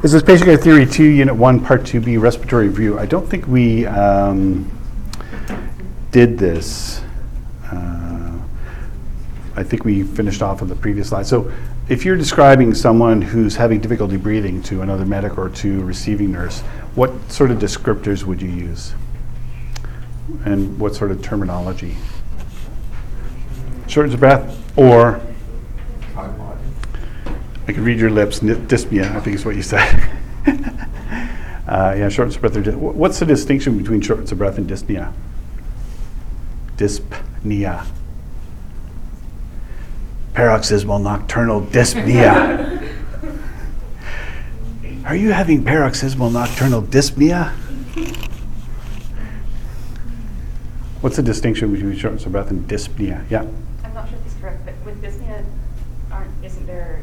This is patient care theory two, unit one, part two B, respiratory review. I don't think we um, did this. Uh, I think we finished off on the previous slide. So if you're describing someone who's having difficulty breathing to another medic or to a receiving nurse, what sort of descriptors would you use? And what sort of terminology? Shortness of breath or I can read your lips. Dyspnea, I think is what you said. uh, yeah, shortness of breath. Or what's the distinction between shortness of breath and dyspnea? Dyspnea. Paroxysmal nocturnal dyspnea. Are you having paroxysmal nocturnal dyspnea? What's the distinction between shortness of breath and dyspnea? Yeah. I'm not sure if this is correct, but with dyspnea, aren't, isn't there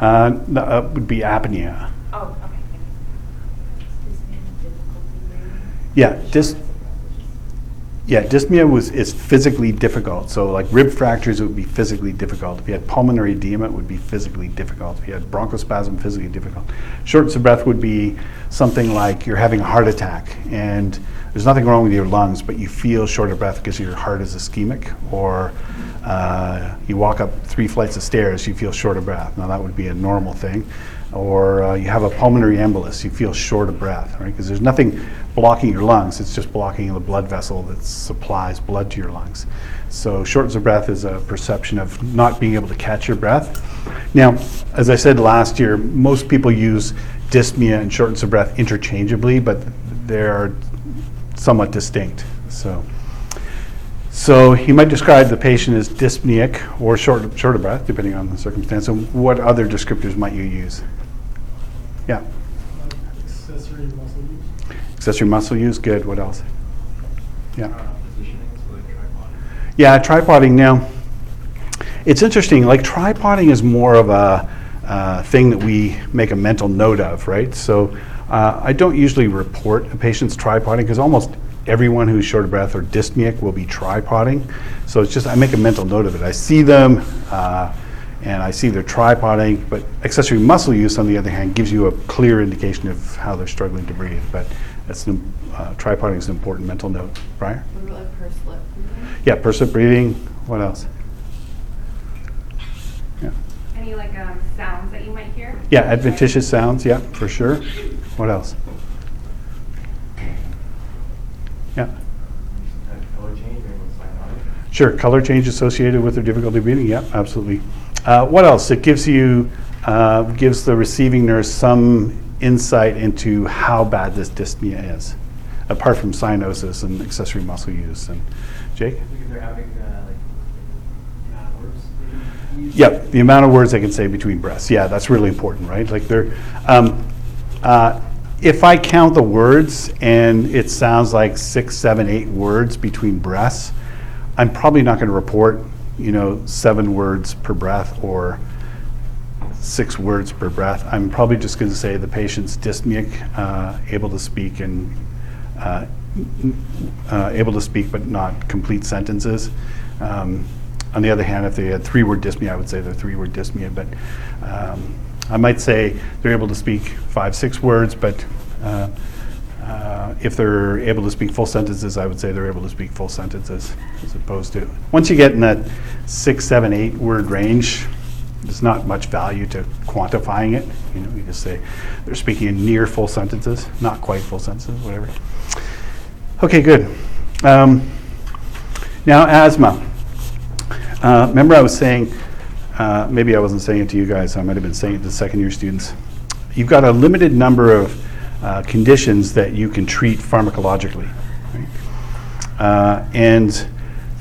Uh, no, uh, would be apnea. Oh, okay. Yeah, dys, yeah, dyspnea was, is physically difficult. So like rib fractures, it would be physically difficult. If you had pulmonary edema, it would be physically difficult. If you had bronchospasm, physically difficult. Shortness of breath would be something like you're having a heart attack and there's nothing wrong with your lungs, but you feel short of breath because your heart is ischemic, or uh, you walk up three flights of stairs, you feel short of breath. Now that would be a normal thing. Or uh, you have a pulmonary embolus, you feel short of breath, right? Because there's nothing blocking your lungs, it's just blocking the blood vessel that supplies blood to your lungs. So shortness of breath is a perception of not being able to catch your breath. Now, as I said last year, most people use dyspnea and shortness of breath interchangeably, but they're somewhat distinct. So, so you might describe the patient as dyspneic or short, short of breath, depending on the circumstance. So what other descriptors might you use? Yeah, Accessory muscle use. accessory muscle use, good. What else? Yeah. Positioning, so like. Yeah, tripoding now. It's interesting, like tripoding is more of a uh, thing that we make a mental note of, right? So uh, I don't usually report a patient's tripoding because almost everyone who's short of breath or dyspneic will be tripoding. So it's just, I make a mental note of it. I see them uh, and I see they're tripoding, but accessory muscle use, on the other hand, gives you a clear indication of how they're struggling to breathe. But that's, an, uh, tripoding is an important mental note. Brian? What about like pursed lip breathing? Yeah, pursed lip breathing. What else? Yeah. Any like um, sounds that you might hear? Yeah, adventitious sounds. Yeah, for sure. What else? Yeah. color change. Sure. Color change associated with their difficulty breathing. Yeah, absolutely. Uh, what else? It gives you uh, gives the receiving nurse some insight into how bad this dyspnea is, apart from cyanosis and accessory muscle use. And Jake. Having, uh, like, amount of words they use. Yep, the amount of words they can say between breaths. Yeah, that's really important, right? Like they're, um, uh, if I count the words and it sounds like six, seven, eight words between breaths, I'm probably not going to report, you know, seven words per breath or six words per breath. I'm probably just going to say the patient's dyspneic, uh, able to speak and uh, uh, able to speak but not complete sentences. Um, on the other hand, if they had three-word dyspnea, I would say they're three-word dyspnea. But um, I might say they're able to speak five, six words. But uh, if they're able to speak full sentences, I would say they're able to speak full sentences, as opposed to once you get in that six, seven, eight-word range, there's not much value to quantifying it. You know, you just say they're speaking in near full sentences, not quite full sentences, whatever. Okay, good. Um, now, asthma. Uh, remember, I was saying, uh, maybe I wasn't saying it to you guys, I might have been saying it to second year students. You've got a limited number of uh, conditions that you can treat pharmacologically. right? Uh, and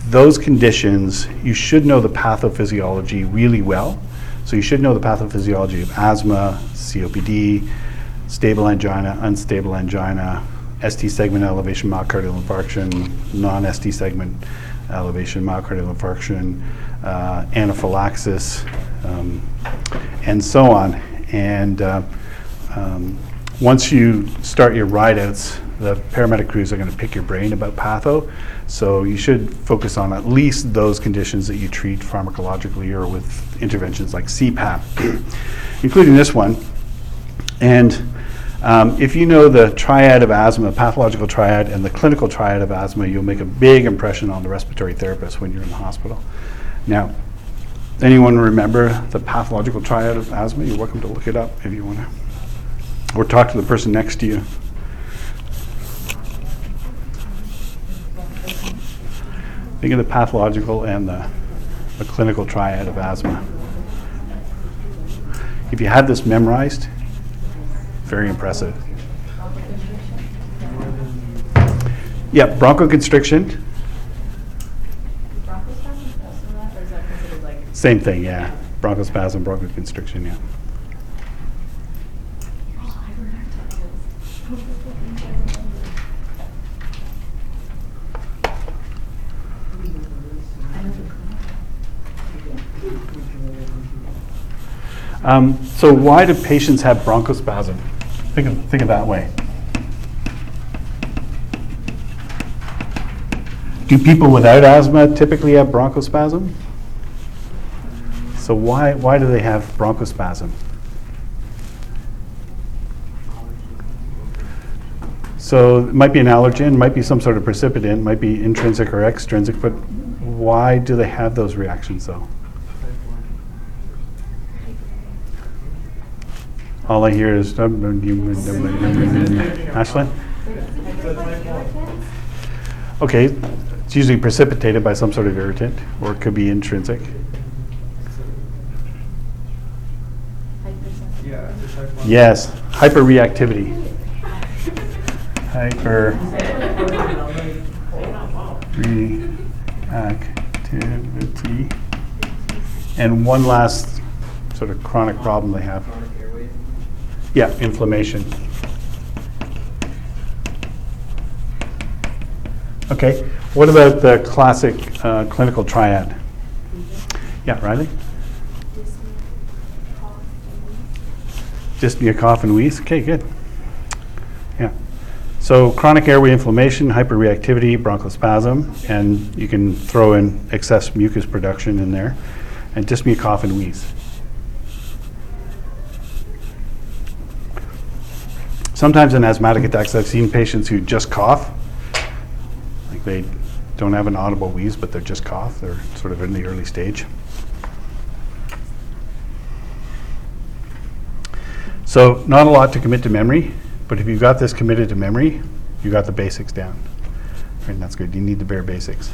those conditions, you should know the pathophysiology really well. So you should know the pathophysiology of asthma, COPD, stable angina, unstable angina, ST segment elevation myocardial infarction, non-ST segment elevation myocardial infarction, uh, anaphylaxis, um, and so on. And uh, um, once you start your rideouts, the paramedic crews are going to pick your brain about patho. So you should focus on at least those conditions that you treat pharmacologically or with interventions like CPAP. including this one. And um, if you know the triad of asthma, pathological triad, and the clinical triad of asthma, you'll make a big impression on the respiratory therapist when you're in the hospital. Now, anyone remember the pathological triad of asthma? You're welcome to look it up if you want to, or talk to the person next to you. Think of the pathological and the, the clinical triad of asthma. If you had this memorized, very impressive. Yeah, bronchoconstriction, Bronchospasm, also that, or is that considered like? same thing, yeah. Bronchospasm, bronchoconstriction, yeah. Um, so why do patients have bronchospasm? Think of, think of that way. Do people without asthma typically have bronchospasm? So why, why do they have bronchospasm? So it might be an allergen, might be some sort of precipitant, might be intrinsic or extrinsic, but why do they have those reactions though? All I hear is, Ashlyn? Okay, it's usually precipitated by some sort of irritant, or it could be intrinsic. Yes, hyperreactivity. Hyper reactivity. And one last sort of chronic problem they have. Yeah, inflammation. Okay, what about the classic uh, clinical triad? Yeah, Riley? Dyspnea, cough, and wheeze? Okay, good. Yeah. So chronic airway inflammation, hyperreactivity, bronchospasm, and you can throw in excess mucus production in there, and dyspnea, cough, and wheeze. Sometimes in asthmatic attacks, I've seen patients who just cough. Like they don't have an audible wheeze, but they're just cough. They're sort of in the early stage. So not a lot to commit to memory, but if you've got this committed to memory, you got the basics down. And that's good. You need the bare basics.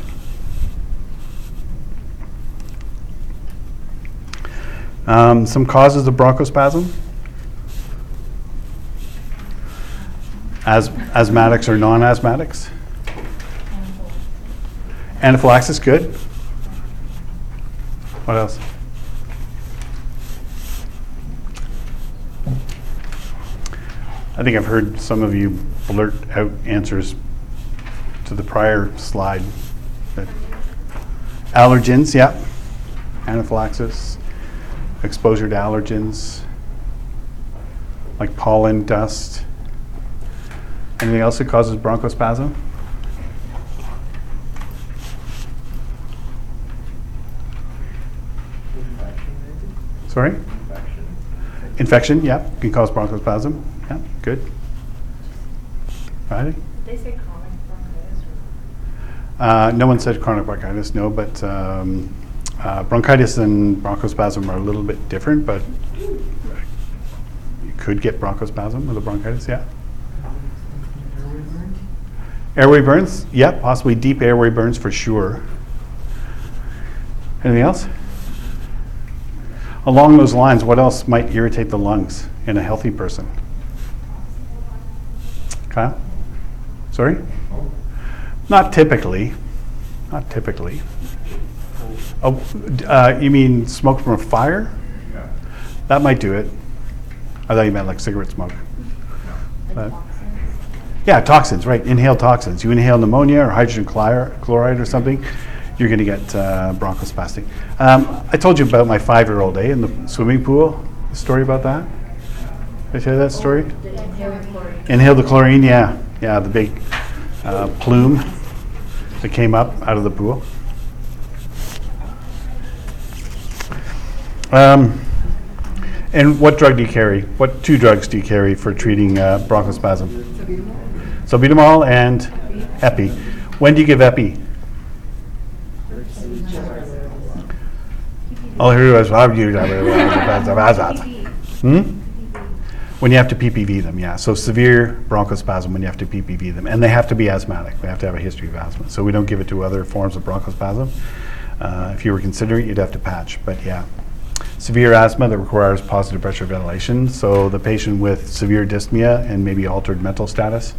Um, some causes of bronchospasm. As, asthmatics or non-asthmatics. Anaphylaxis, good. What else? I think I've heard some of you blurt out answers to the prior slide. Allergens, yeah. Anaphylaxis, exposure to allergens, like pollen, dust. Anything else that causes bronchospasm? Infection? Sorry? Infection. Infection, yeah, can cause bronchospasm. Yeah, good. Riley? Did they say chronic bronchitis? Uh, no one said chronic bronchitis, no, but um, uh, bronchitis and bronchospasm are a little bit different, but you could get bronchospasm with a bronchitis, yeah. Airway burns, yeah, possibly deep airway burns for sure. Anything else? Along those lines, what else might irritate the lungs in a healthy person? Kyle? Sorry? Not typically. Not typically. Oh, uh, you mean smoke from a fire? Yeah. That might do it. I thought you meant like cigarette smoke. But- Yeah, toxins, right. inhale toxins. You inhale ammonia or hydrogen chlor- chloride or something, you're going to get uh, bronchospastic. Um, I told you about my five-year-old eh, in the swimming pool. The story about that. Did I tell you that story? Inhale the chlorine, yeah, yeah, the big uh, plume that came up out of the pool. Um, And what drug do you carry? What two drugs do you carry for treating uh, bronchospasm? Salbutamol and epi. When do you give epi? Here it was. Hmm? When you have to PPV them, yeah. So severe bronchospasm when you have to PPV them. And they have to be asthmatic. They have to have a history of asthma. So we don't give it to other forms of bronchospasm. Uh, if you were considering it, you'd have to patch. But yeah, severe asthma that requires positive pressure ventilation. So the patient with severe dyspnea and maybe altered mental status.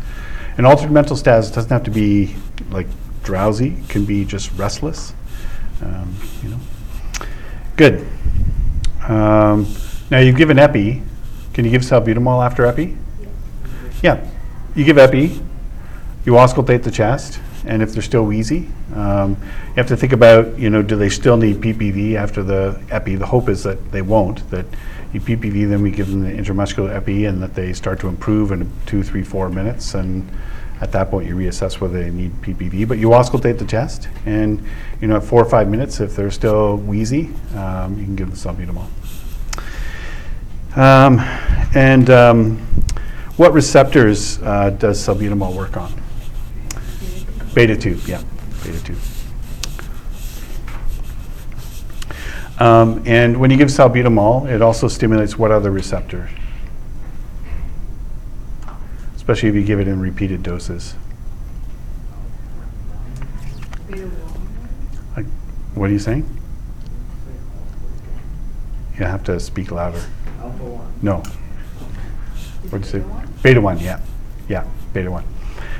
And altered mental status doesn't have to be like drowsy, it can be just restless. Um, you know. Good. Um, now you've given epi. Can you give salbutamol after epi? Yeah. You give epi. You auscultate the chest, and if they're still wheezy, um, you have to think about, you know, do they still need PPV after the epi? The hope is that they won't. That you PPV we give them the intramuscular epi, and that they start to improve in two, three, four minutes, and at that point you reassess whether they need PPV. But you auscultate the chest, and you know, at four or five minutes, if they're still wheezy, um, you can give them salbutamol. Um, and um, what receptors uh, does salbutamol work on? Beta 2, yeah, beta 2. Um, and when you give salbutamol, it also stimulates what other receptor? Especially if you give it in repeated doses. Like, what are you saying? You have to speak louder. Alpha one. No. What'd you say? Beta 1, yeah. Yeah, beta 1.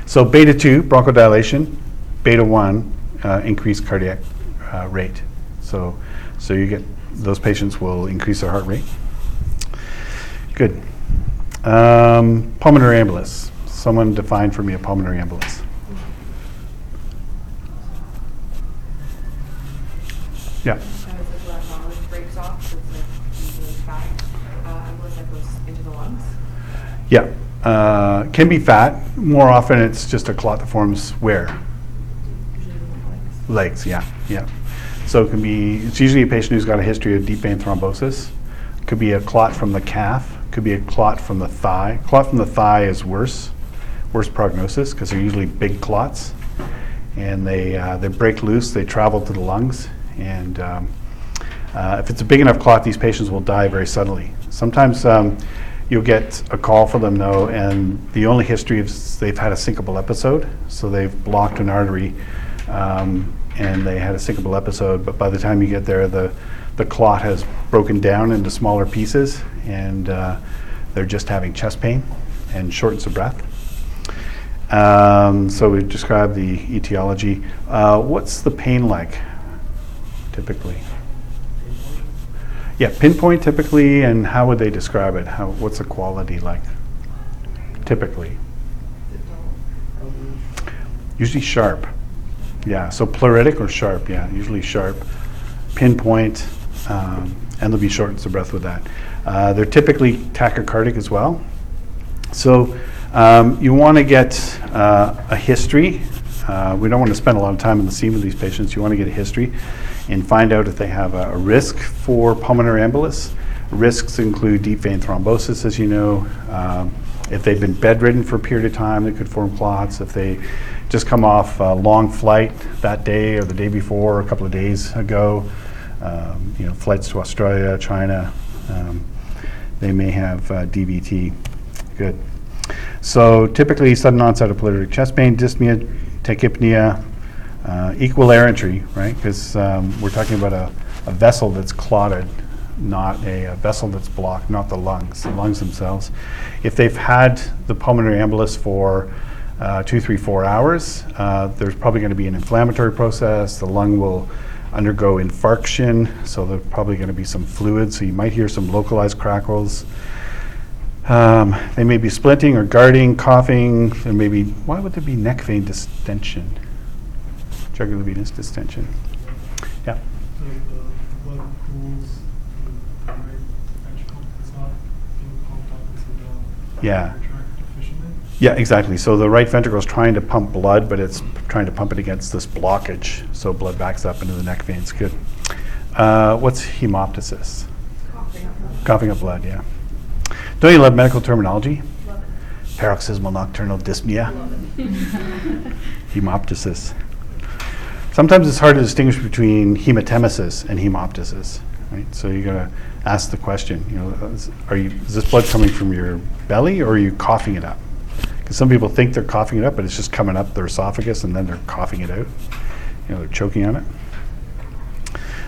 So beta 2, bronchodilation, beta 1, uh, increased cardiac uh, rate. So, so you get, those patients will increase their heart rate. Good. Um, pulmonary embolus. Someone define for me a pulmonary embolus. Yeah. That is a blood volume breaks off, so it's like usually fat, uh, embolus that goes into the lungs. Yeah. Uh, can be fat. More often, it's just a clot that forms where? Usually in the legs. Legs, yeah, yeah. So it can be, it's usually a patient who's got a history of deep vein thrombosis. Could be a clot from the calf, could be a clot from the thigh. Clot from the thigh is worse, worse prognosis because they're usually big clots. And they, uh, they break loose, they travel to the lungs. And um, uh, if it's a big enough clot, these patients will die very suddenly. Sometimes um, you'll get a call for them though, and the only history is they've had a syncopal episode. So they've blocked an artery um, and they had a syncopal episode, but by the time you get there, the, the clot has broken down into smaller pieces and uh, they're just having chest pain and shortness of breath. Um, so we've described the etiology. Uh, what's the pain like typically? Yeah, pinpoint typically, and how would they describe it? How, what's the quality like typically? Usually sharp. Yeah, so pleuritic or sharp, yeah, usually sharp. Pinpoint, um, and there'll be shortness of breath with that. Uh, they're typically tachycardic as well. So um, you want to get uh, a history. Uh, we don't want to spend a lot of time in the scene with these patients. You want to get a history and find out if they have a, a risk for pulmonary embolus. Risks include deep vein thrombosis, as you know. Um, if they've been bedridden for a period of time, they could form clots. If they just come off a long flight that day or the day before, or a couple of days ago, um, you know, flights to Australia, China, um, they may have uh, DVT. Good. So typically, sudden onset of pleuritic chest pain, dyspnea, tachypnea, uh, equal air entry, right? Because um, we're talking about a, a vessel that's clotted, not a, a vessel that's blocked, not the lungs, the lungs themselves. If they've had the pulmonary embolus for uh, two, three, four hours, uh, there's probably going to be an inflammatory process. The lung will undergo infarction, so there's probably going to be some fluid. So you might hear some localized crackles. Um, they may be splinting or guarding, coughing. There may be, why would there be neck vein distension? Jugular venous distension. Yeah. Yeah. Yeah, exactly. So the right ventricle is trying to pump blood, but it's trying to pump it against this blockage. So blood backs up into the neck veins. Good. Uh, what's hemoptysis? Coughing up blood. Coughing up blood, yeah. Don't you love medical terminology? Love it. Paroxysmal nocturnal dyspnea, hemoptysis. Sometimes it's hard to distinguish between hematemesis and hemoptysis, right? So you gotta ask the question, you know, is- are you, is this blood coming from your belly or are you coughing it up? Because some people think they're coughing it up, but it's just coming up their esophagus and then they're coughing it out. You know, they're choking on it.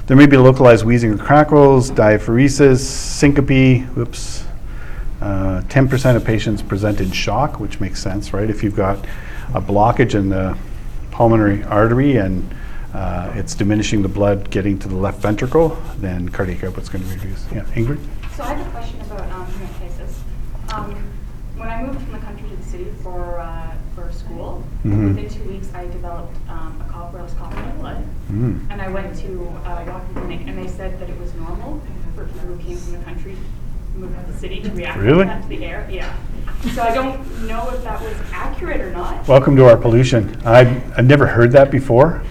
There may be localized wheezing or crackles, diaphoresis, syncope, whoops. Uh, 10% of patients present in shock, which makes sense, right? If you've got a blockage in the pulmonary artery and uh, it's diminishing the blood getting to the left ventricle, then cardiac output's going to be reduced. Yeah, Ingrid? So I have a question about um, hemoptysis. Um, when I moved from the country to the city for uh, for school, Mhm. within two weeks I developed um, a cough where I was coughing up blood. Mm. And I went to uh, Walk-in Clinic, and they said that it was normal for people who came from the country, moved to the city, to react Really? to that, to the air. Yeah. So I don't know if that was accurate or not. Welcome to our pollution. I've, I've never heard that before.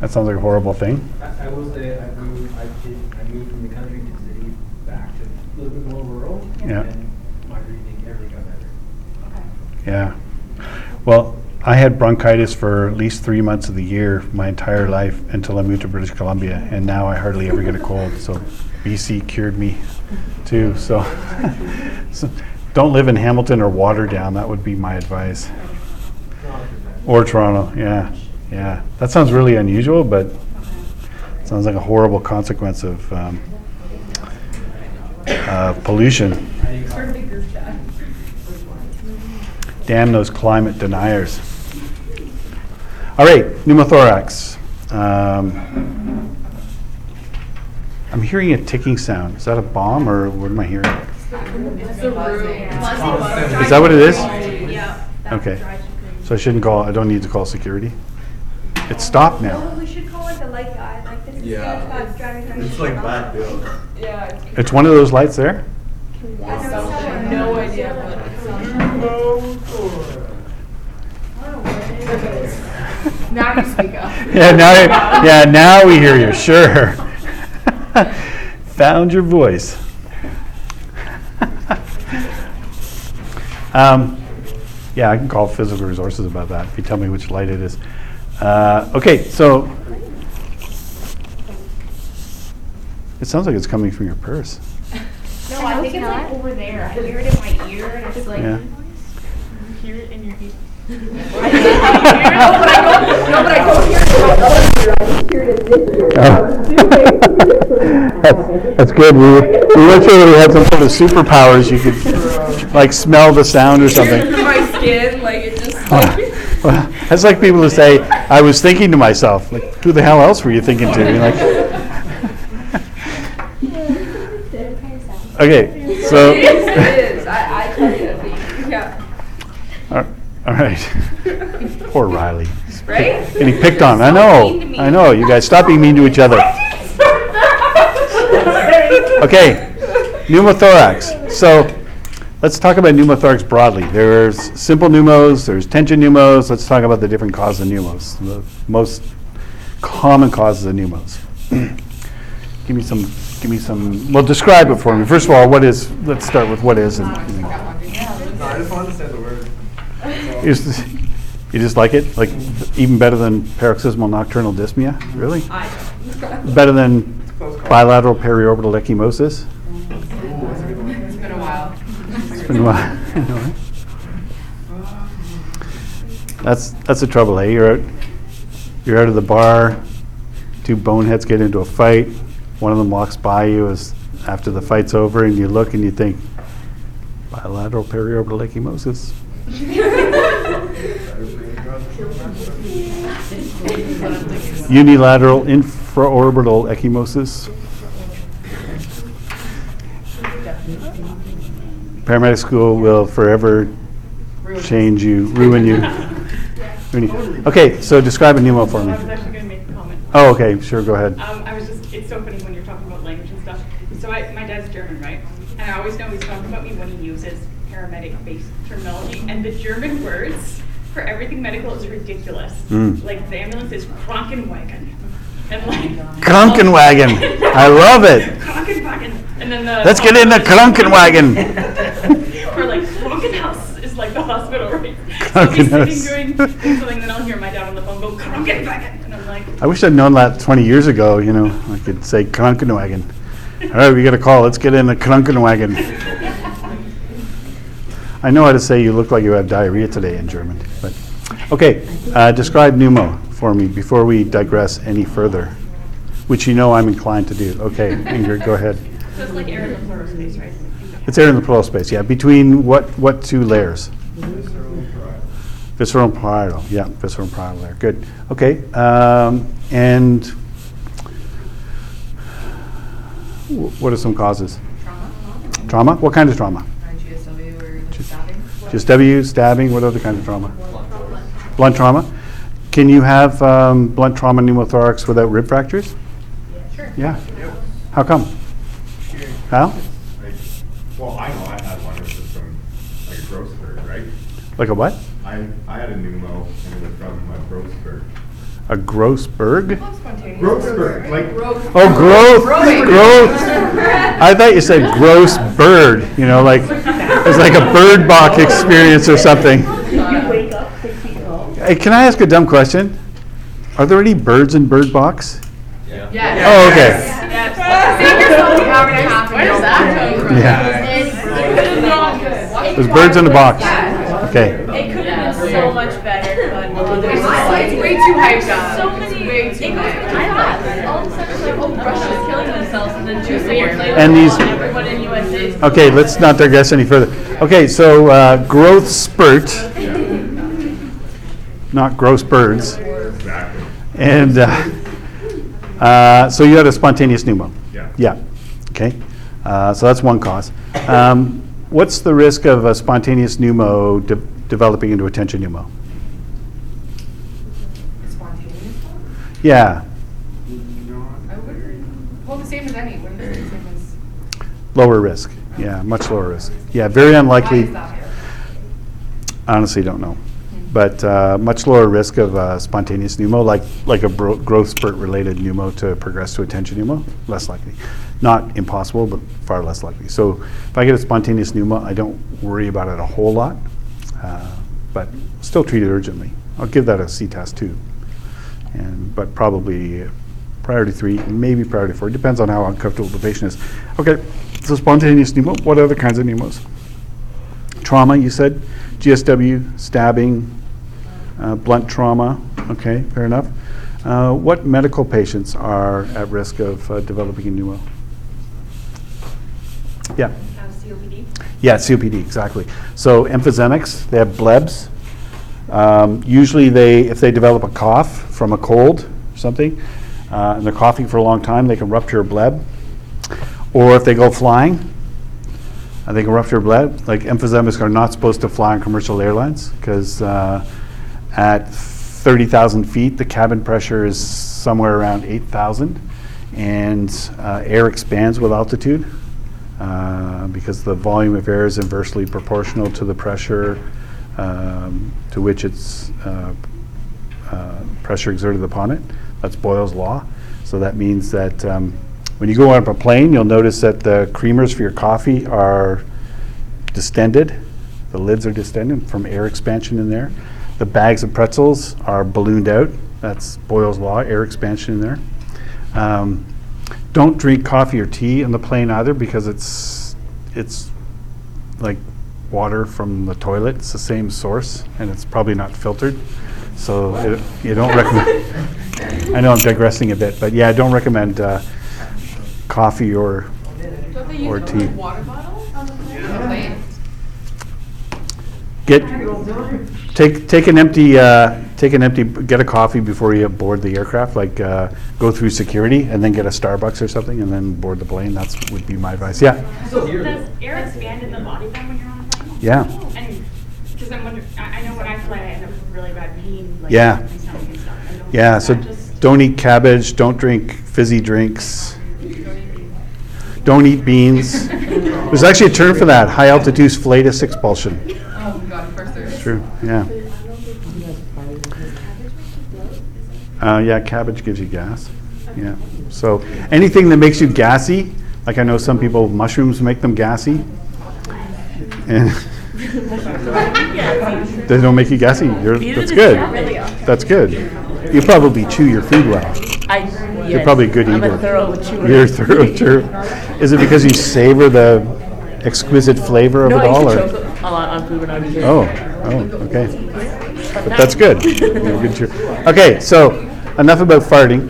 That sounds like a horrible thing. I, I will say, I moved, I did, I moved from the country to the city back to a little bit more rural. Yeah. And my breathing, everything got better. Okay. Yeah. Well, I had bronchitis for at least three months of the year, my entire life, until I moved to British Columbia, and now I hardly ever get a cold. So BC cured me too. So, so don't live in Hamilton or Waterdown. That would be my advice. Or Toronto. Yeah, yeah. That sounds really unusual, but sounds like a horrible consequence of um, uh, pollution. I didn't cough. Damn those climate deniers. All right, pneumothorax. Um, I'm hearing a ticking sound. Is that a bomb or what am I hearing? It's the room. Is that what it is? Yeah. Okay. So I shouldn't call, I don't need to call security? It's stopped now. we should call it the light guy, like this is Yeah, good about driving. down It's like street. bad bill. Yeah, it's It's one of those lights there? I know no idea what it sounds like. Now you speak up. Yeah, now, yeah, now we hear you, sure. Found your voice. Um, Yeah, I can call physical resources about that if you tell me which light it is. Uh, Okay, so. It sounds like it's coming from your purse. No, I think it's like over there. I hear it in my ear, and it's like. Yeah. Hear it in your ear. No, but I go, no, but I go here. That's that's good. We we weren't sure that he had some sort of superpowers. You could like smell the sound or something. My skin, like it just like. Well, That's like people who say, I was thinking to myself, like, who the hell else were you thinking to? You're like, okay, so. It is, it is. I, I tell you, but yeah. All all right. Poor Riley. Right? Getting picked on. I know. mean to me. I know. You guys, stop being mean to each other. Okay, pneumothorax. So let's talk about pneumothorax broadly. There's simple pneumos, there's tension pneumos. Let's talk about the different causes of pneumos, the most common causes of pneumos. give me some, give me some, well, describe it for me. First of all, what is, let's start with what is. And, No, I just wanted to say word. you just- like it? Like even better than paroxysmal nocturnal dyspnea? Really? I Better than bilateral periorbital ecchymosis? It's been a while. It's been a while. That's, that's the trouble, eh? You're out, you're out of the bar, two boneheads get into a fight, one of them walks by you as, after the fight's over, and you look and you think, bilateral periorbital ecchymosis. Unilateral infraorbital ecchymosis. Paramedic school will forever change you, ruin you. Ruin you. Okay, so describe a pneumo for me. I was actually going to make a comment. Oh, okay, sure, go ahead. Um, I was just, it's so funny when you're talking about language and stuff. So I, my dad's German, right? And I always know he's talking about me when he uses paramedic-based terminology. And the German words for everything medical is ridiculous. Mm. Like the ambulance is Krankenwagen. And like. Krankenwagen. I love it. Krankenwagen. And then the. Let's get in the Krankenwagen. Or like, Krankenhaus is like the hospital, right? So I'll Krankenhaus. sitting doing something, then I'll hear my dad on the phone go, Krankenwagen, and I'm like, I wish I'd known that 20 years ago, you know, I could say Krankenwagen. All right, we got a call, let's get in the Krankenwagen. I know how to say you look like you have diarrhea today in German, but, okay, uh, describe pneumo for me before we digress any further, which you know I'm inclined to do. Okay, Ingrid, go ahead. so it's like air in the pleural space, right? It's air in the pleural space, yeah, between what, what two layers? Visceral and parietal, yeah, visceral and parietal layer, good. Okay, um, and wh- what are some causes? Trauma, Trauma? What kind of trauma? uh, GSW or like stabbing. GSW, stabbing, what other kind of trauma? Blunt trauma? Can you have um, blunt trauma pneumothorax without rib fractures? Sure. Yeah. How come? How? Like, well, I know I had one, it was just from, like a growth spurt, right? Like a what? I, I had a pneumo, and it was from my growth spurt. A Grossberg? Growth spurt, like, Oh, growth, growth. I thought you said gross bird, you know, like, it's like a bird box experience or something. Hey, can I ask a dumb question? Are there any birds in Bird Box? Yes. Oh, okay. Save yourself an hour and a half. Where does that come from? Yeah. There's birds in the box. Okay. It could have been so much better, but there's It's way too hyped up. so It's many. way It goes hyped. really fast. All of a sudden, it's like, oh, Russia's killing themselves, and then two years later, And these- everyone in USA is. Okay, let's not digress any further. Okay, so uh, growth spurt, not gross birds. exactly, And uh, uh, so you had a spontaneous pneumo? yeah. Yeah, okay. Uh, So that's one cause. Um, What's the risk of a spontaneous pneumo de- developing into a tension pneumo? Spontaneous. Yeah, I would, well, the same as any, wouldn't it be the same as? lower risk. Yeah, much lower risk. Yeah, very unlikely. Is that? Honestly, don't know. But uh, much lower risk of uh, spontaneous pneumo, like, like a bro- growth spurt-related pneumo to progress to a tension pneumo, less likely. Not impossible, but far less likely. So if I get a spontaneous pneumo, I don't worry about it a whole lot, uh, but still treat it urgently. I'll give that a CTAS too. And, but probably priority three, maybe priority four, depends on how uncomfortable the patient is. Okay, so spontaneous pneumo, what other kinds of pneumos? Trauma, you said, GSW, stabbing, uh, blunt trauma, okay, fair enough. Uh, What medical patients are at risk of uh, developing a pneumo? Yeah, uh, COPD. yeah, COPD, exactly. So emphysemics, they have blebs. Um, Usually they, if they develop a cough from a cold or something, uh, and they're coughing for a long time, they can rupture a bleb. Or if they go flying, uh, they can rupture a bleb. Like emphysemics are not supposed to fly on commercial airlines because at 30,000 feet, the cabin pressure is somewhere around 8,000, and uh, air expands with altitude uh, because the volume of air is inversely proportional to the pressure um, to which it's uh, uh, pressure exerted upon it. That's Boyle's law. So that means that um, when you go up a plane, you'll notice that the creamers for your coffee are distended. The lids are distended from air expansion in there. The bags of pretzels are ballooned out. That's Boyle's law, air expansion in there. Um, don't drink coffee or tea on the plane either because it's it's like water from the toilet. It's the same source and it's probably not filtered. So it, you don't recommend. I know I'm digressing a bit, but yeah, I don't recommend uh, coffee or Don't they Or use tea. water bottles on the plane? On the plane? get take take an empty uh, take an empty get a coffee before you board the aircraft. Like uh, go through security and then get a Starbucks or something and then board the plane. That's would be my advice. Yeah, Does air expand in the body then yeah. And, because I'm wondering, I, I know when I fly, I end up with really bad pain, like, Yeah. in my stomach and stuff. I don't- Yeah, so just- don't eat cabbage, don't drink fizzy drinks, don't eat beans. There's actually a term for that, high altitude flatus expulsion. Oh, God, of course there is. True, yeah. Uh, yeah, cabbage gives you gas, yeah. So anything that makes you gassy, Like I know some people, mushrooms make them gassy. And they don't make you gassy. You're, that's good. That's good. You probably chew your food well. I, You're probably a good I'm eater. a thorough chewer. You're a thorough chewer. Is it because you savor the exquisite flavor of No, it I all? or- choke a lot on food when I was a. Oh, oh, okay. But that's good. You're a good cheer. Okay, so enough about farting.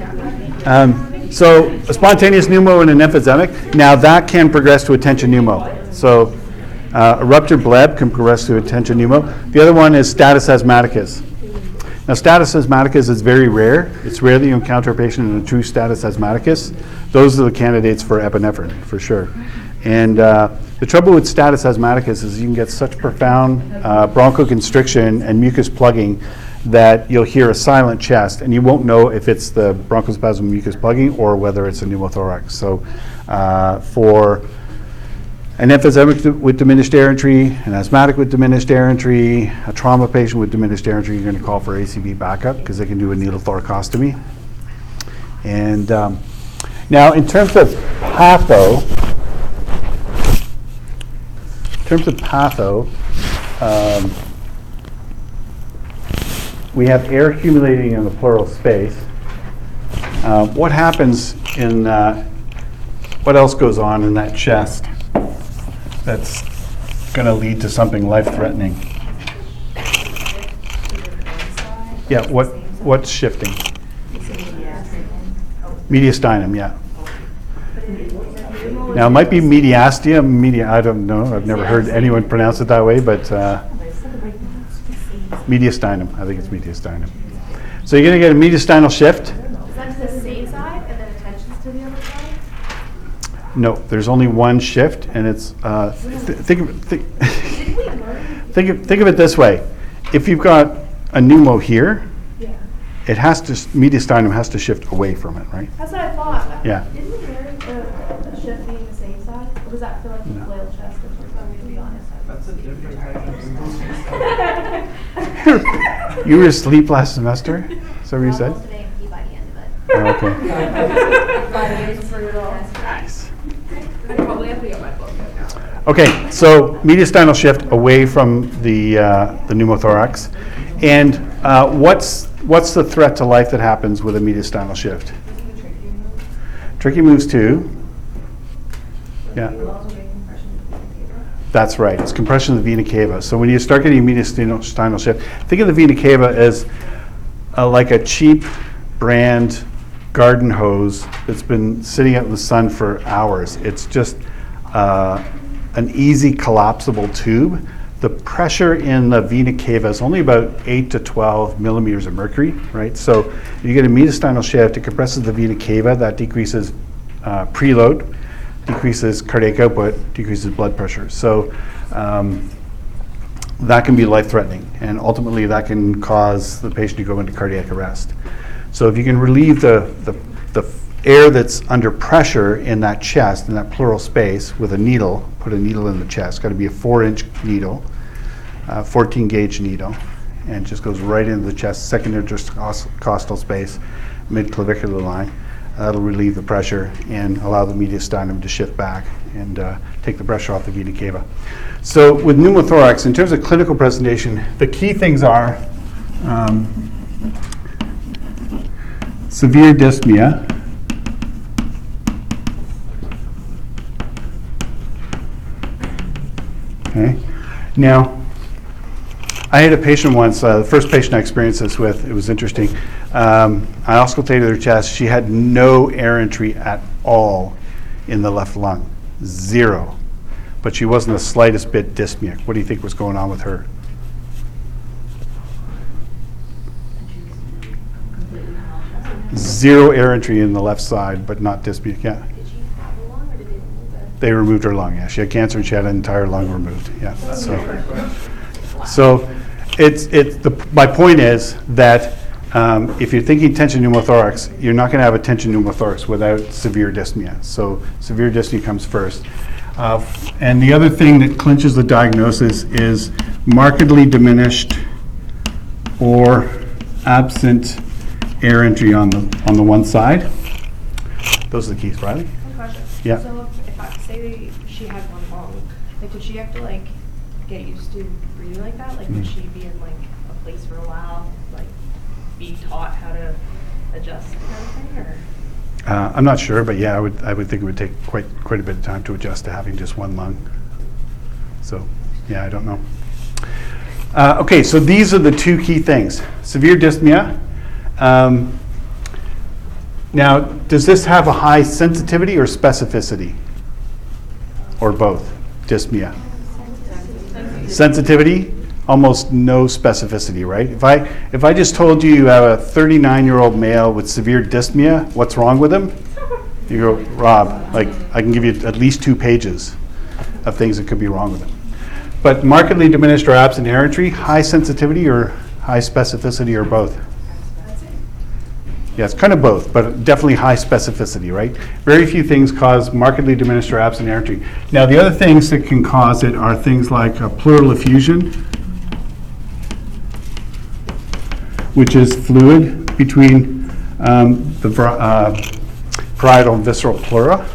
Um, so a spontaneous pneumo and an emphysemic, now that can progress to a tension pneumo. So uh, a ruptured bleb can progress to a tension pneumo. The other one is status asthmaticus. Now, status asthmaticus is very rare. It's rare that you encounter a patient in a true status asthmaticus. Those are the candidates for epinephrine, for sure. And uh, the trouble with status asthmaticus is you can get such profound uh, bronchoconstriction and mucus plugging that you'll hear a silent chest, and you won't know if it's the bronchospasm mucus plugging or whether it's a pneumothorax. So, uh, for an emphysemic th- with diminished air entry, an asthmatic with diminished air entry, a trauma patient with diminished air entry, you're going to call for ACP backup because they can do a needle thoracostomy. And um, now, in terms of patho, in terms of patho, um, we have air accumulating in the pleural space. Uh, what happens in, uh, what else goes on in that chest? That's going to lead to something life-threatening. Yeah, what, what's shifting? Mediastinum, yeah. Now, it might be mediastia, media, I don't know, I've never heard anyone pronounce it that way, but uh, mediastinum, I think it's mediastinum. So you're going to get a mediastinal shift. Is that to the same side and then attentions to the other side? No, there's only one shift, and it's, uh, th- think of, think, think of, think of it this way. If you've got a pneumo here, Yeah. it has to, s- mediastinum has to shift away from it, right? That's what I thought. Yeah. Didn't we learn the, the shift being the same side? Or was that for like the No. flail chest or something, to be honest? That's a different type of. You were asleep last semester? Is that what you said? Almost an AMP by the end of it. Oh, okay. It's brutal. Nice. I probably have to get my book out now. Okay, so mediastinal shift away from the, uh, the pneumothorax. And uh, what's, what's the threat to life that happens with a mediastinal shift? Tricky moves too. Yeah. That's right. It's compression of the vena cava. So when you start getting a mediastinal shift, think of the vena cava as uh, like a cheap brand garden hose that's been sitting out in the sun for hours. It's just uh, an easy collapsible tube. The pressure in the vena cava is only about 8 to 12 millimeters of mercury, right? So you get a mediastinal shift, it compresses the vena cava, that decreases uh, preload, decreases cardiac output, decreases blood pressure. So um, that can be life-threatening, and ultimately that can cause the patient to go into cardiac arrest. So if you can relieve the, the, the air that's under pressure in that chest, in that pleural space, with a needle, put a needle in the chest, got to be a four-inch needle, uh, 14 gauge needle, and just goes right into the chest, second intercostal space, mid-clavicular line. That'll relieve the pressure and allow the mediastinum to shift back and uh, take the pressure off the vena cava. So with pneumothorax, in terms of clinical presentation, the key things are um, severe dyspnea. Okay. Now, I had a patient once, uh, the first patient I experienced this with, it was interesting. Um, I auscultated her chest. She had no air entry at all in the left lung, zero. But she wasn't the slightest bit dyspneic. What do you think was going on with her? Zero air entry in the left side, but not dyspneic. Yeah. Did she have a lung or did they remove it? They removed her lung, yeah. She had cancer and she had an entire lung removed, yeah. So, so it's, it's, the, my point is that um, if you're thinking tension pneumothorax, you're not going to have a tension pneumothorax without severe dyspnea. So severe dyspnea comes first. Uh, And the other thing that clinches the diagnosis is markedly diminished or absent air entry on the, on the one side. Those are the keys, Riley? Yeah. So say she had one lung, like, did she have to like get used to breathing like that? Like, would Mm. she be in like a place for a while, like, be taught how to adjust kind of thing, or? Uh, I'm not sure, but yeah, I would, I would think it would take quite, quite a bit of time to adjust to having just one lung. So, yeah, I don't know. Uh, Okay, so these are the two key things. Severe dyspnea. Um, Now, does this have a high sensitivity or specificity? Or both? Dyspnea? Sensitivity, almost no specificity, right? If I, if I just told you you have a 39-year-old male with severe dyspnea, what's wrong with him? You go, Rob, like, I can give you at least two pages of things that could be wrong with him. But markedly diminished or absent air entry, high sensitivity or high specificity or both? Yeah, it's kind of both, but definitely high specificity, right? Very few things cause markedly diminished or absent entry. Now, the other things that can cause it are things like pleural effusion, which is fluid between um, the uh, parietal and visceral pleura.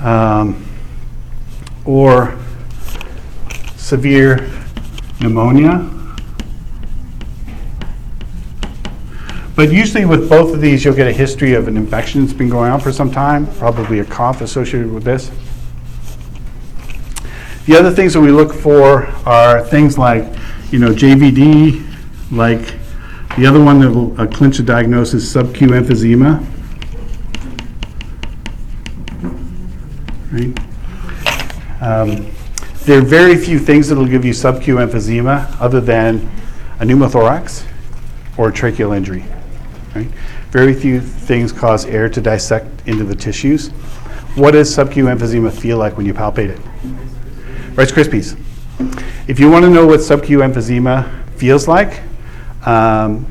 Um, or severe pneumonia. But usually with both of these, you'll get a history of an infection that's been going on for some time, probably a cough associated with this. The other things that we look for are things like, you know, JVD, like the other one that will uh, clinch a diagnosis, sub-Q emphysema. Right? Um, There are very few things that'll give you sub-Q emphysema other than a pneumothorax or a tracheal injury. Right? Very few things cause air to dissect into the tissues. What does sub-Q emphysema feel like when you palpate it? Rice Krispies. If you want to know what sub-Q emphysema feels like, um,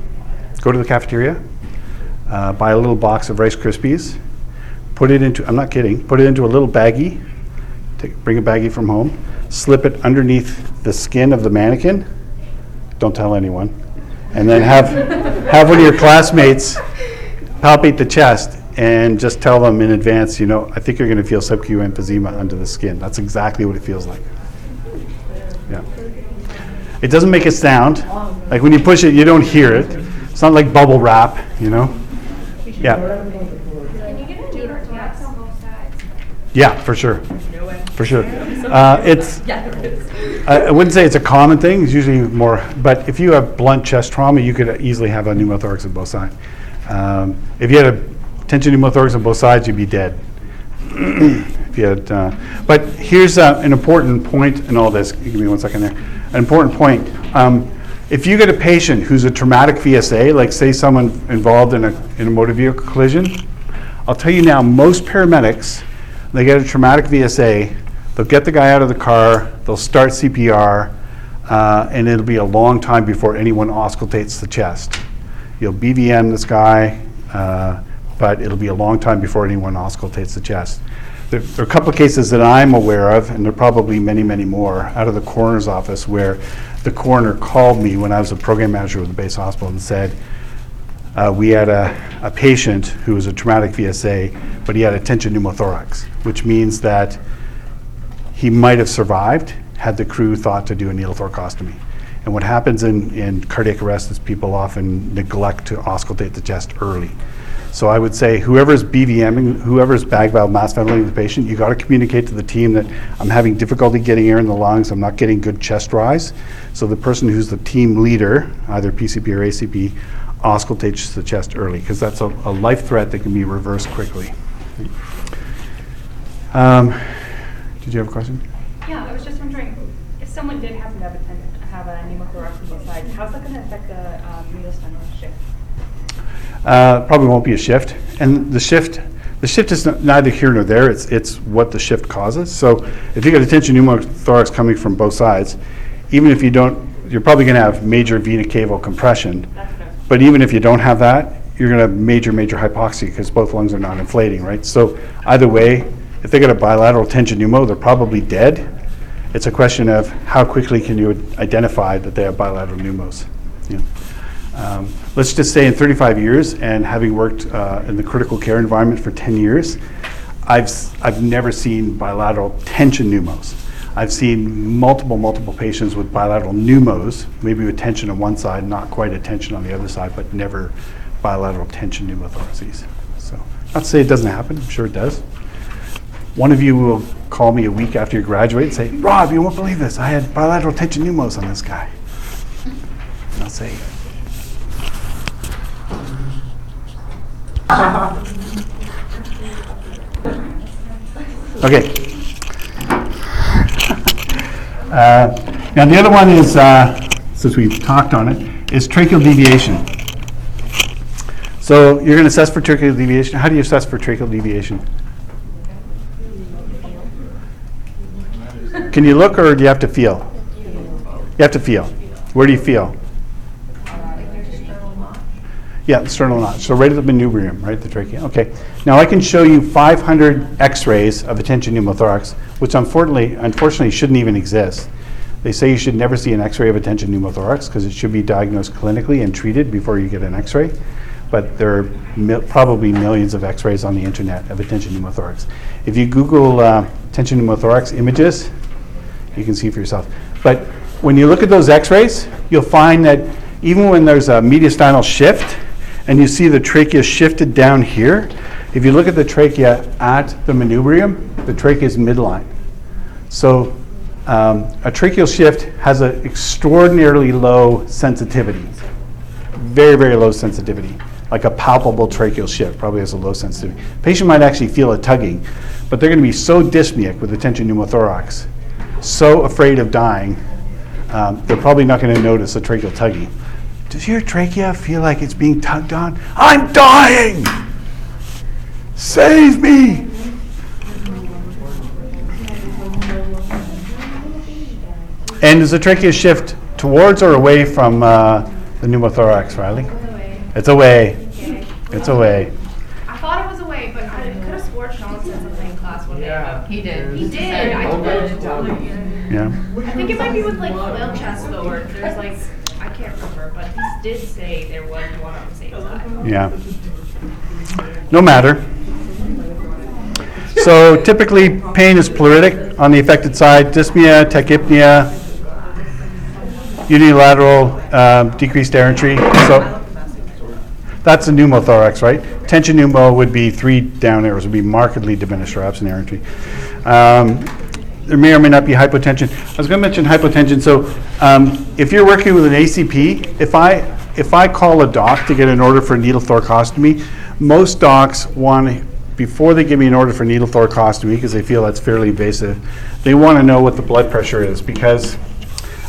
go to the cafeteria, uh, buy a little box of Rice Krispies, put it into, I'm not kidding, put it into a little baggie, take, bring a baggie from home, slip it underneath the skin of the mannequin, don't tell anyone, and then have, have one of your classmates palpate the chest and just tell them in advance, you know, I think you're going to feel sub-Q emphysema under the skin. That's exactly what it feels like. Yeah. It doesn't make a sound. Like when you push it, you don't hear it. It's not like bubble wrap, you know? Yeah. Can you get a deeper text on both sides? Yeah, for sure. For sure. Uh, it's. I I wouldn't say it's a common thing, it's usually more, but if you have blunt chest trauma, you could easily have a pneumothorax on both sides. Um, If you had a tension pneumothorax on both sides, you'd be dead. If you had, uh, But here's uh, an important point in all this, give me one second there. An important point. Um, If you get a patient who's a traumatic VSA, like say someone involved in a, in a motor vehicle collision, I'll tell you now, most paramedics, they get a traumatic VSA, they'll get the guy out of the car, they'll start CPR, uh, and it'll be a long time before anyone auscultates the chest. You'll BVM this guy, uh, but it'll be a long time before anyone auscultates the chest. There there are a couple of cases that I'm aware of, and there are probably many, many more, out of the coroner's office, where the coroner called me when I was a program manager with the base hospital and said, uh, we had a, a patient who was a traumatic VSA, but he had a tension pneumothorax, which means that he might have survived had the crew thought to do a needle thoracostomy. And what happens in, in cardiac arrest is people often neglect to auscultate the chest early. So I would say whoever's BVMing, whoever's bag valve mask ventilating the patient, you got to communicate to the team that I'm having difficulty getting air in the lungs, I'm not getting good chest rise. So the person who's the team leader, either PCP or ACP, auscultates the chest early, because that's a, a life threat that can be reversed quickly. Um, Did you have a question? Yeah, I was just wondering, if someone did happen to have a, ten- have a pneumothorax on both sides, how's that gonna affect the, um, mediastinal shift? Uh, Probably won't be a shift. And the shift, the shift is neither here nor there, it's, it's what the shift causes. So if you get a tension pneumothorax coming from both sides, even if you don't, you're probably going to have major vena caval compression. That's what I was- But even if you don't have that, you're going to have major, major hypoxia because both lungs are not inflating, right? So either way, if they get a bilateral tension pneumo, they're probably dead. It's a question of how quickly can you identify that they have bilateral pneumos. Um, Let's just say in 35 years, and having worked uh, in the critical care environment for 10 years, I've, I've never seen bilateral tension pneumos. I've seen multiple, multiple patients with bilateral pneumos, maybe with tension on one side, not quite a tension on the other side, but never bilateral tension pneumothoraces. So, not to say it doesn't happen, I'm sure it does. One of you will call me a week after you graduate and say, Rob, you won't believe this, I had bilateral tension pneumos on this guy. And I'll say, Okay. Uh, Now, the other one is, uh, since we've talked on it, is tracheal deviation. So you're going to assess for tracheal deviation. How do you assess for tracheal deviation? Can you look or do you have to feel? You have to feel. Where do you feel? Yeah, sternal notch. So right at the manubrium, right, the trachea. Okay. Now I can show you 500 X-rays of a tension pneumothorax, which unfortunately, unfortunately shouldn't even exist. They say you should never see an X-ray of a tension pneumothorax because it should be diagnosed clinically and treated before you get an X-ray. But there are probably millions of X-rays on the internet of a tension pneumothorax. If you Google uh, tension pneumothorax images, you can see for yourself. But when you look at those x-rays, you'll find that even when there's a mediastinal shift and you see the trachea shifted down here, if you look at the trachea at the manubrium, the trachea is midline. So um, a tracheal shift has an extraordinarily low sensitivity. Very, very low sensitivity, like a palpable tracheal shift, probably has a low sensitivity. Patient might actually feel a tugging, but they're going to be so dyspneic with a tension pneumothorax, so afraid of dying, um, they're probably not going to notice a tracheal tugging. Does your trachea feel like it's being tugged on? I'm dying! Save me! And does the trachea shift towards or away from uh, the pneumothorax, Riley? It's away. It's away. I thought it was away, but I could have sworn Sean said something in class one day Yeah. about. He did. He did, I did. Yeah. I think it might be with like flail chest though, or there's like, I can't remember, but he did say there was one on the same side. Yeah. No matter. So typically, pain is pleuritic on the affected side, dyspnea, tachypnea, unilateral um, decreased air entry. So that's a pneumothorax, right? Tension pneumo would be three down arrows, would be markedly diminished or absent air entry. Um, There may or may not be hypotension. I was going to mention hypotension, so um, if you're working with an ACP, if I, if I call a doc to get an order for needle thoracostomy, most docs want, before they give me an order for needle thoracostomy, because they feel that's fairly invasive, they want to know what the blood pressure is, because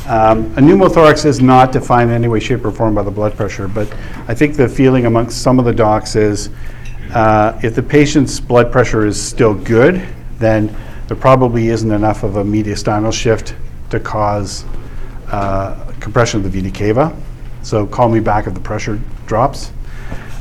um, A pneumothorax is not defined in any way, shape, or form by the blood pressure, but I think the feeling amongst some of the docs is uh, if the patient's blood pressure is still good, then there probably isn't enough of a mediastinal shift to cause uh, compression of the vena cava. So call me back if the pressure drops.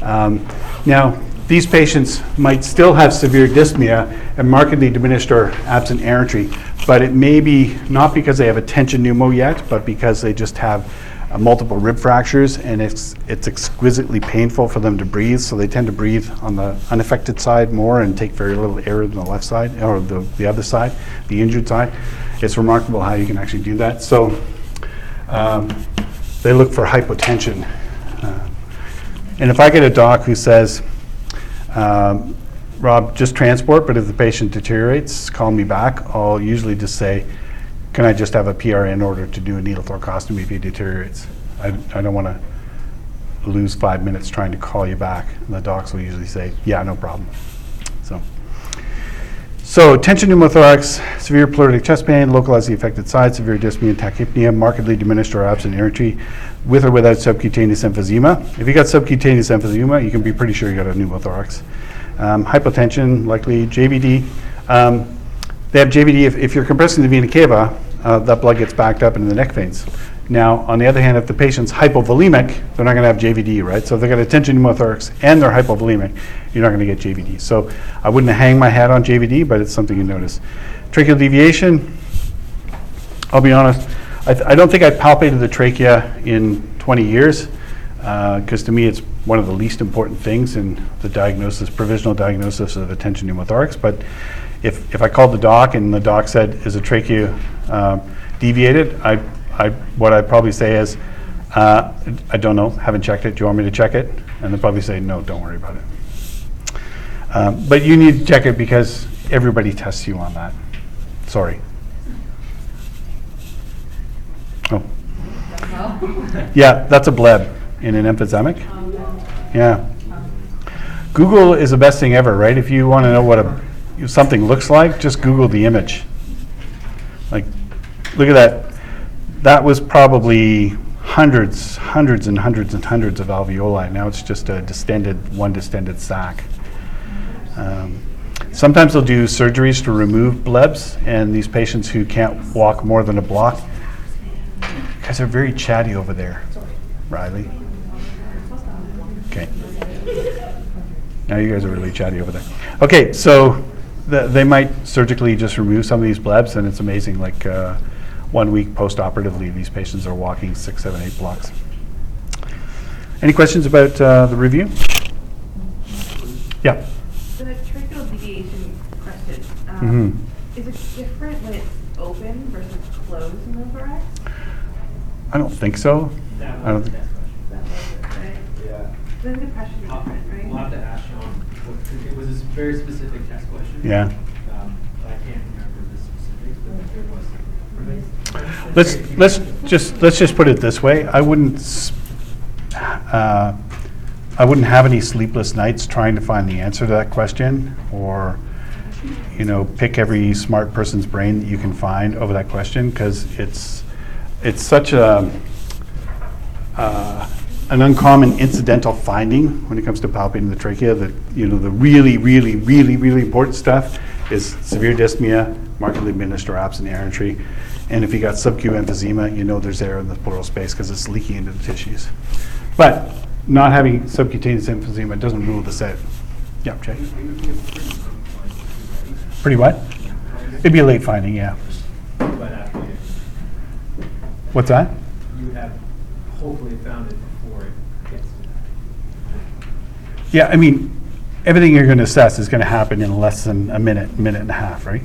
Um, Now, these patients might still have severe dyspnea and markedly diminished or absent air entry, but it may be not because they have a tension pneumo yet, but because they just have uh, multiple rib fractures and it's, it's exquisitely painful for them to breathe, so they tend to breathe on the unaffected side more and take very little air on the left side, or the, the other side, the injured side. It's remarkable how you can actually do that. So um, they look for hypotension. Uh, and if I get a doc who says, um, Rob, just transport, but if the patient deteriorates, call me back, I'll usually just say, can I just have a PRN in order to do a needle thoracostomy if he deteriorates? I, I don't want to lose five minutes trying to call you back. And the docs will usually say, yeah, no problem. So. So tension pneumothorax, severe pleuritic chest pain, localized the affected side, severe dyspnea and tachypnea, markedly diminished or absent entry, with or without subcutaneous emphysema. If you got subcutaneous emphysema, you can be pretty sure you got a pneumothorax. Um, hypotension, likely JVD. Um, they have JVD if, if you're compressing the vena cava, uh, that blood gets backed up into the neck veins. Now, on the other hand, if the patient's hypovolemic, they're not going to have JVD, right? So if they've got a tension pneumothorax and they're hypovolemic, you're not going to get JVD. So I wouldn't hang my hat on JVD, but it's something you notice. Tracheal deviation, I'll be honest, I, th- I don't think I palpated the trachea in 20 years. because to me, it's one of the least important things in the diagnosis, provisional diagnosis of a tension pneumothorax. But if, if I called the doc and the doc said, is the trachea um, deviated, I, I, what I'd probably say is, uh, I don't know, haven't checked it, do you want me to check it? And they'll probably say, no, don't worry about it. Um, But you need to check it because everybody tests you on that. Sorry. Oh. Yeah, that's a bleb in an emphysemic. Yeah. Google is the best thing ever, right? If you want to know what a, something looks like, just Google the image. Like, look at that. That was probably hundreds, hundreds and hundreds and hundreds of alveoli. Now it's just a distended, one distended sac. Um, Sometimes they'll do surgeries to remove blebs, and these patients who can't walk more than a block, guys are very chatty over there, Riley. Okay. Now you guys are really chatty over there. Okay, so th- they might surgically just remove some of these blebs, and it's amazing, like, uh, one week post-operatively, these patients are walking six, seven, eight blocks. Any questions about uh, the review? Yeah. The tracheal deviation question, um, is it different when it's open versus closed in the thorax? I don't think so. That I don't was the thi- next question. That was it, right? Yeah. Then the depression is different, right? We'll have to ask Sean, what- it was a very specific test question. Yeah. Um, I can't remember the specifics, but there was. Let's, let's just, let's just put it this way. I wouldn't, s- uh, I wouldn't have any sleepless nights trying to find the answer to that question, or, you know, pick every smart person's brain that you can find over that question, because it's, it's such a, uh, an uncommon incidental finding when it comes to palpating the trachea, that, you know, the really, really, really, really important stuff is severe dyspnea, markedly diminished or absent air entry, and if you got sub-Q emphysema, you know there's air in the pleural space because it's leaking into the tissues. But not having subcutaneous emphysema doesn't rule this out. Yeah, Jay? Pretty what? It'd be a late finding, yeah. But after you, What's that? you have hopefully found it gets to that. Yeah, I mean, everything you're going to assess is going to happen in less than a minute, minute and a half, right?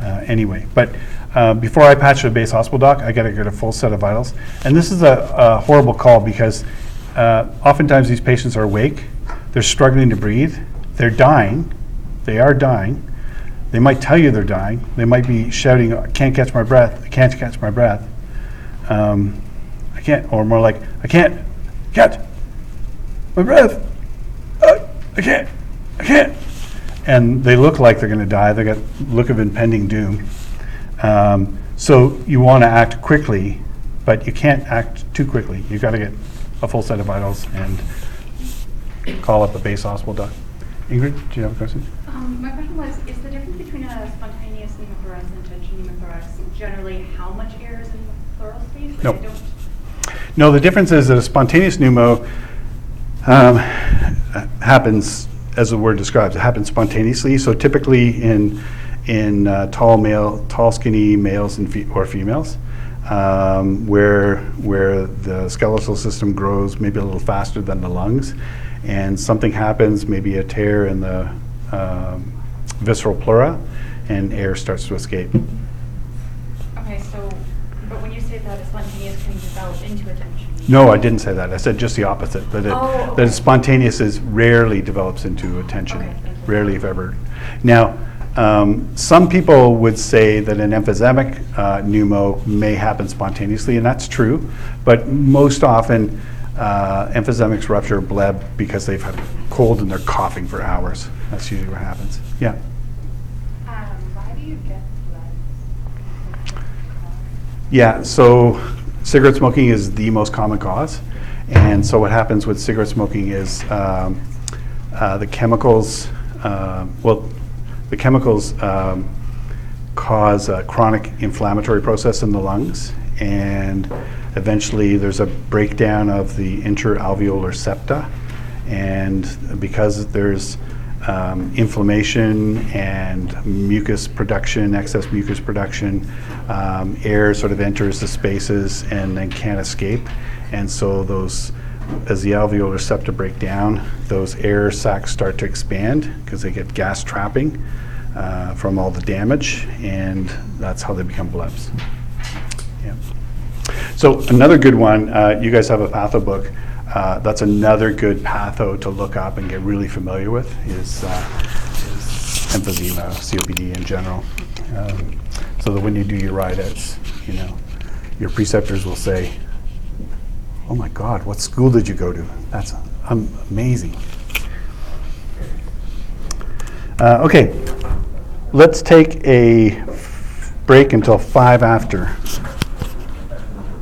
Uh, Anyway, but uh, before I patch a base hospital doc, I got to get a full set of vitals. And this is a a horrible call because uh, oftentimes these patients are awake, they're struggling to breathe, they're dying, they are dying. They might tell you they're dying, they might be shouting, "I can't catch my breath, I can't catch my breath." Um, I can't, or more like, I can't catch my breath. I can't, I can't. And they look like they're going to die. They got look of impending doom. Um, so you want to act quickly, but you can't act too quickly. You've got to get a full set of vitals and call up a base hospital doc. Ingrid, do you have a question? Um, my question was, is the difference between a spontaneous pneumothorax and tension pneumothorax generally how much air is in the pleural space? Like, Nope. No, the difference is that a spontaneous pneumo um, happens, as the word describes, it happens spontaneously. So typically in in uh, tall male, tall skinny males and fe- or females, um, where where the skeletal system grows maybe a little faster than the lungs, and something happens, maybe a tear in the um, visceral pleura, and air starts to escape. Okay, so, but when you say that a spontaneous can develop into a? No, I didn't say that. I said just the opposite, that it, Oh, that spontaneous is rarely develops into attention, Okay, thank you. rarely if ever. Now, um, some people would say that an emphysemic uh, pneumo may happen spontaneously, and that's true, but most often uh, emphysemics rupture bleb because they've had cold and they're coughing for hours. That's usually what happens. Yeah. Um, why do you get blood? Yeah, so cigarette smoking is the most common cause. And so what happens with cigarette smoking is um, uh, the chemicals, uh, well, the chemicals um, cause a chronic inflammatory process in the lungs. And eventually there's a breakdown of the interalveolar septa. And because there's um, inflammation and mucus production, excess mucus production, um, air sort of enters the spaces and then can't escape. And so those as the alveolar septa break down, those air sacs start to expand because they get gas trapping uh, from all the damage, and that's how they become blebs. Yeah. So another good one, uh, you guys have a patho book. Uh, that's another good patho to look up and get really familiar with is, uh, is emphysema, COPD in general. Um, so that when you do your ride outs, you know, your preceptors will say, "Oh my God, what school did you go to? That's um, amazing." Uh, okay, let's take a break until five after.